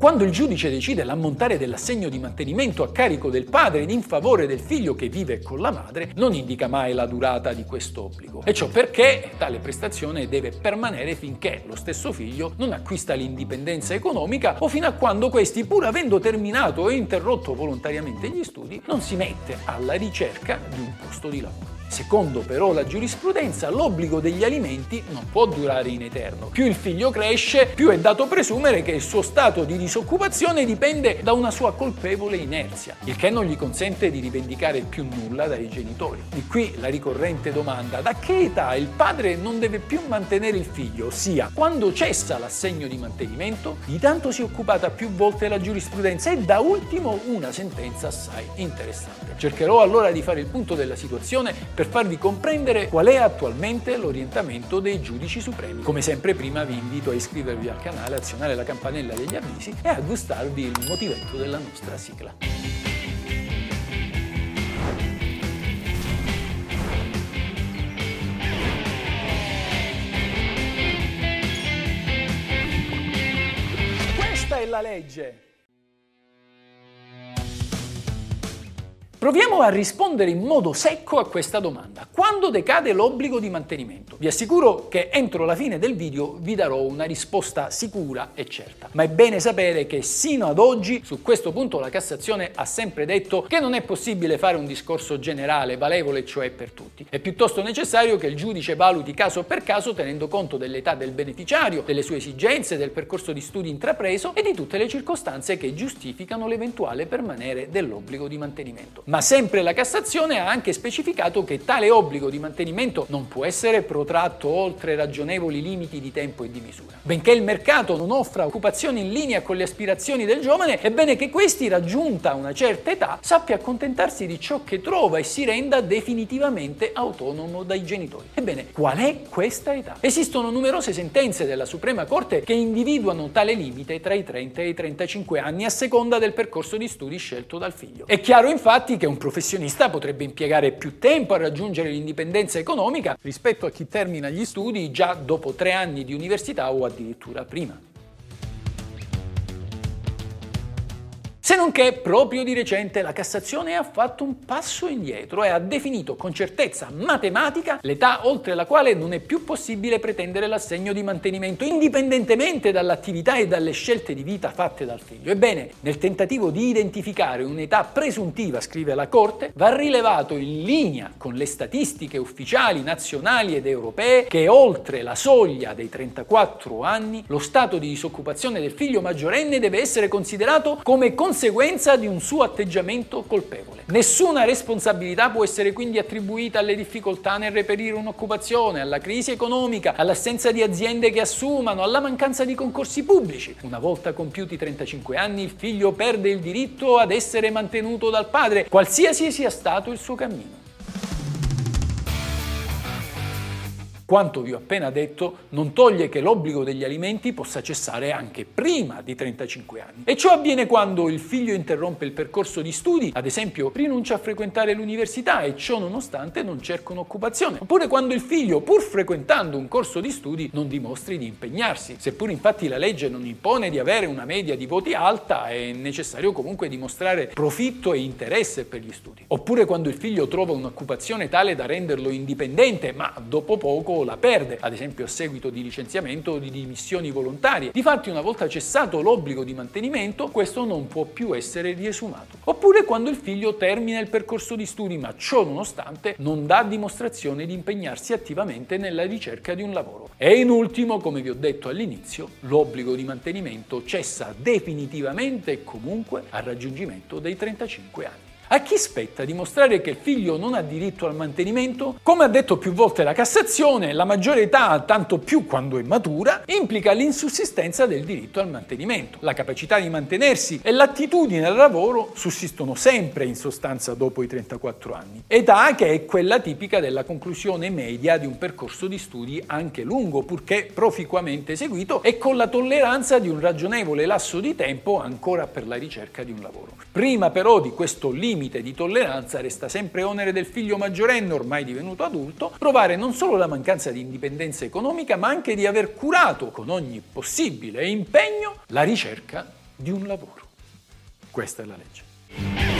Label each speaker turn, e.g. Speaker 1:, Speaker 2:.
Speaker 1: Quando il giudice decide l'ammontare dell'assegno di mantenimento a carico del padre in favore del figlio che vive con la madre, non indica mai la durata di questo obbligo. E ciò perché tale prestazione deve permanere finché lo stesso figlio non acquista l'indipendenza economica o fino a quando questi, pur avendo terminato o interrotto volontariamente gli studi, non si mette alla ricerca di un posto di lavoro. Secondo però la giurisprudenza, l'obbligo degli alimenti non può durare in eterno. Più il figlio cresce, più è dato presumere che il suo stato di disoccupazione dipende da una sua colpevole inerzia, il che non gli consente di rivendicare più nulla dai genitori. Di qui la ricorrente domanda: da che età il padre non deve più mantenere il figlio, ossia quando cessa l'assegno di mantenimento? Di tanto si è occupata più volte la giurisprudenza e da ultimo una sentenza assai interessante. Cercherò allora di fare il punto della situazione per farvi comprendere qual è attualmente l'orientamento dei giudici supremi. Come sempre prima vi invito a iscrivervi al canale, azionare la campanella degli avvisi e a gustarvi il motivetto della nostra sigla. Questa è la legge. Proviamo a rispondere in modo secco a questa domanda. Quando decade l'obbligo di mantenimento? Vi assicuro che entro la fine del video vi darò una risposta sicura e certa. Ma è bene sapere che sino ad oggi su questo punto la Cassazione ha sempre detto che non è possibile fare un discorso generale, valevole cioè per tutti. È piuttosto necessario che il giudice valuti caso per caso tenendo conto dell'età del beneficiario, delle sue esigenze, del percorso di studi intrapreso e di tutte le circostanze che giustificano l'eventuale permanere dell'obbligo di mantenimento ma sempre la Cassazione ha anche specificato che tale obbligo di mantenimento non può essere protratto oltre ragionevoli limiti di tempo e di misura. Benché il mercato non offra occupazioni in linea con le aspirazioni del giovane, è bene che questi, raggiunta una certa età, sappia accontentarsi di ciò che trova e si renda definitivamente autonomo dai genitori. Ebbene, qual è questa età? Esistono numerose sentenze della Suprema Corte che individuano tale limite tra i 30 e i 35 anni a seconda del percorso di studi scelto dal figlio. È chiaro infatti che un professionista potrebbe impiegare più tempo a raggiungere l'indipendenza economica rispetto a chi termina gli studi già dopo tre anni di università o addirittura prima. Se non che proprio di recente la Cassazione ha fatto un passo indietro e ha definito con certezza matematica l'età oltre la quale non è più possibile pretendere l'assegno di mantenimento, indipendentemente dall'attività e dalle scelte di vita fatte dal figlio. Ebbene, nel tentativo di identificare un'età presuntiva, scrive la Corte, va rilevato in linea con le statistiche ufficiali nazionali ed europee che oltre la soglia dei 34 anni lo stato di disoccupazione del figlio maggiorenne deve essere considerato come conseguenza conseguenza di un suo atteggiamento colpevole. Nessuna responsabilità può essere quindi attribuita alle difficoltà nel reperire un'occupazione, alla crisi economica, all'assenza di aziende che assumano, alla mancanza di concorsi pubblici. Una volta compiuti 35 anni il figlio perde il diritto ad essere mantenuto dal padre, qualsiasi sia stato il suo cammino. Quanto vi ho appena detto non toglie che l'obbligo degli alimenti possa cessare anche prima di 35 anni. E ciò avviene quando il figlio interrompe il percorso di studi, ad esempio rinuncia a frequentare l'università e ciò nonostante non cerca un'occupazione. Oppure quando il figlio, pur frequentando un corso di studi, non dimostri di impegnarsi. Seppur infatti la legge non impone di avere una media di voti alta, è necessario comunque dimostrare profitto e interesse per gli studi. Oppure quando il figlio trova un'occupazione tale da renderlo indipendente, ma dopo poco la perde, ad esempio a seguito di licenziamento o di dimissioni volontarie. Difatti una volta cessato l'obbligo di mantenimento, questo non può più essere riesumato. Oppure quando il figlio termina il percorso di studi, ma ciò nonostante non dà dimostrazione di impegnarsi attivamente nella ricerca di un lavoro. E in ultimo, come vi ho detto all'inizio, l'obbligo di mantenimento cessa definitivamente e comunque al raggiungimento dei 35 anni. A chi spetta dimostrare che il figlio non ha diritto al mantenimento? Come ha detto più volte la Cassazione, la maggiore età, tanto più quando è matura, implica l'insussistenza del diritto al mantenimento. La capacità di mantenersi e l'attitudine al lavoro sussistono sempre in sostanza dopo i 34 anni. Età che è quella tipica della conclusione media di un percorso di studi anche lungo, purché proficuamente eseguito e con la tolleranza di un ragionevole lasso di tempo ancora per la ricerca di un lavoro. Prima però di questo limite limite di tolleranza resta sempre onere del figlio maggiorenne, ormai divenuto adulto, provare non solo la mancanza di indipendenza economica, ma anche di aver curato con ogni possibile impegno la ricerca di un lavoro. Questa è la legge.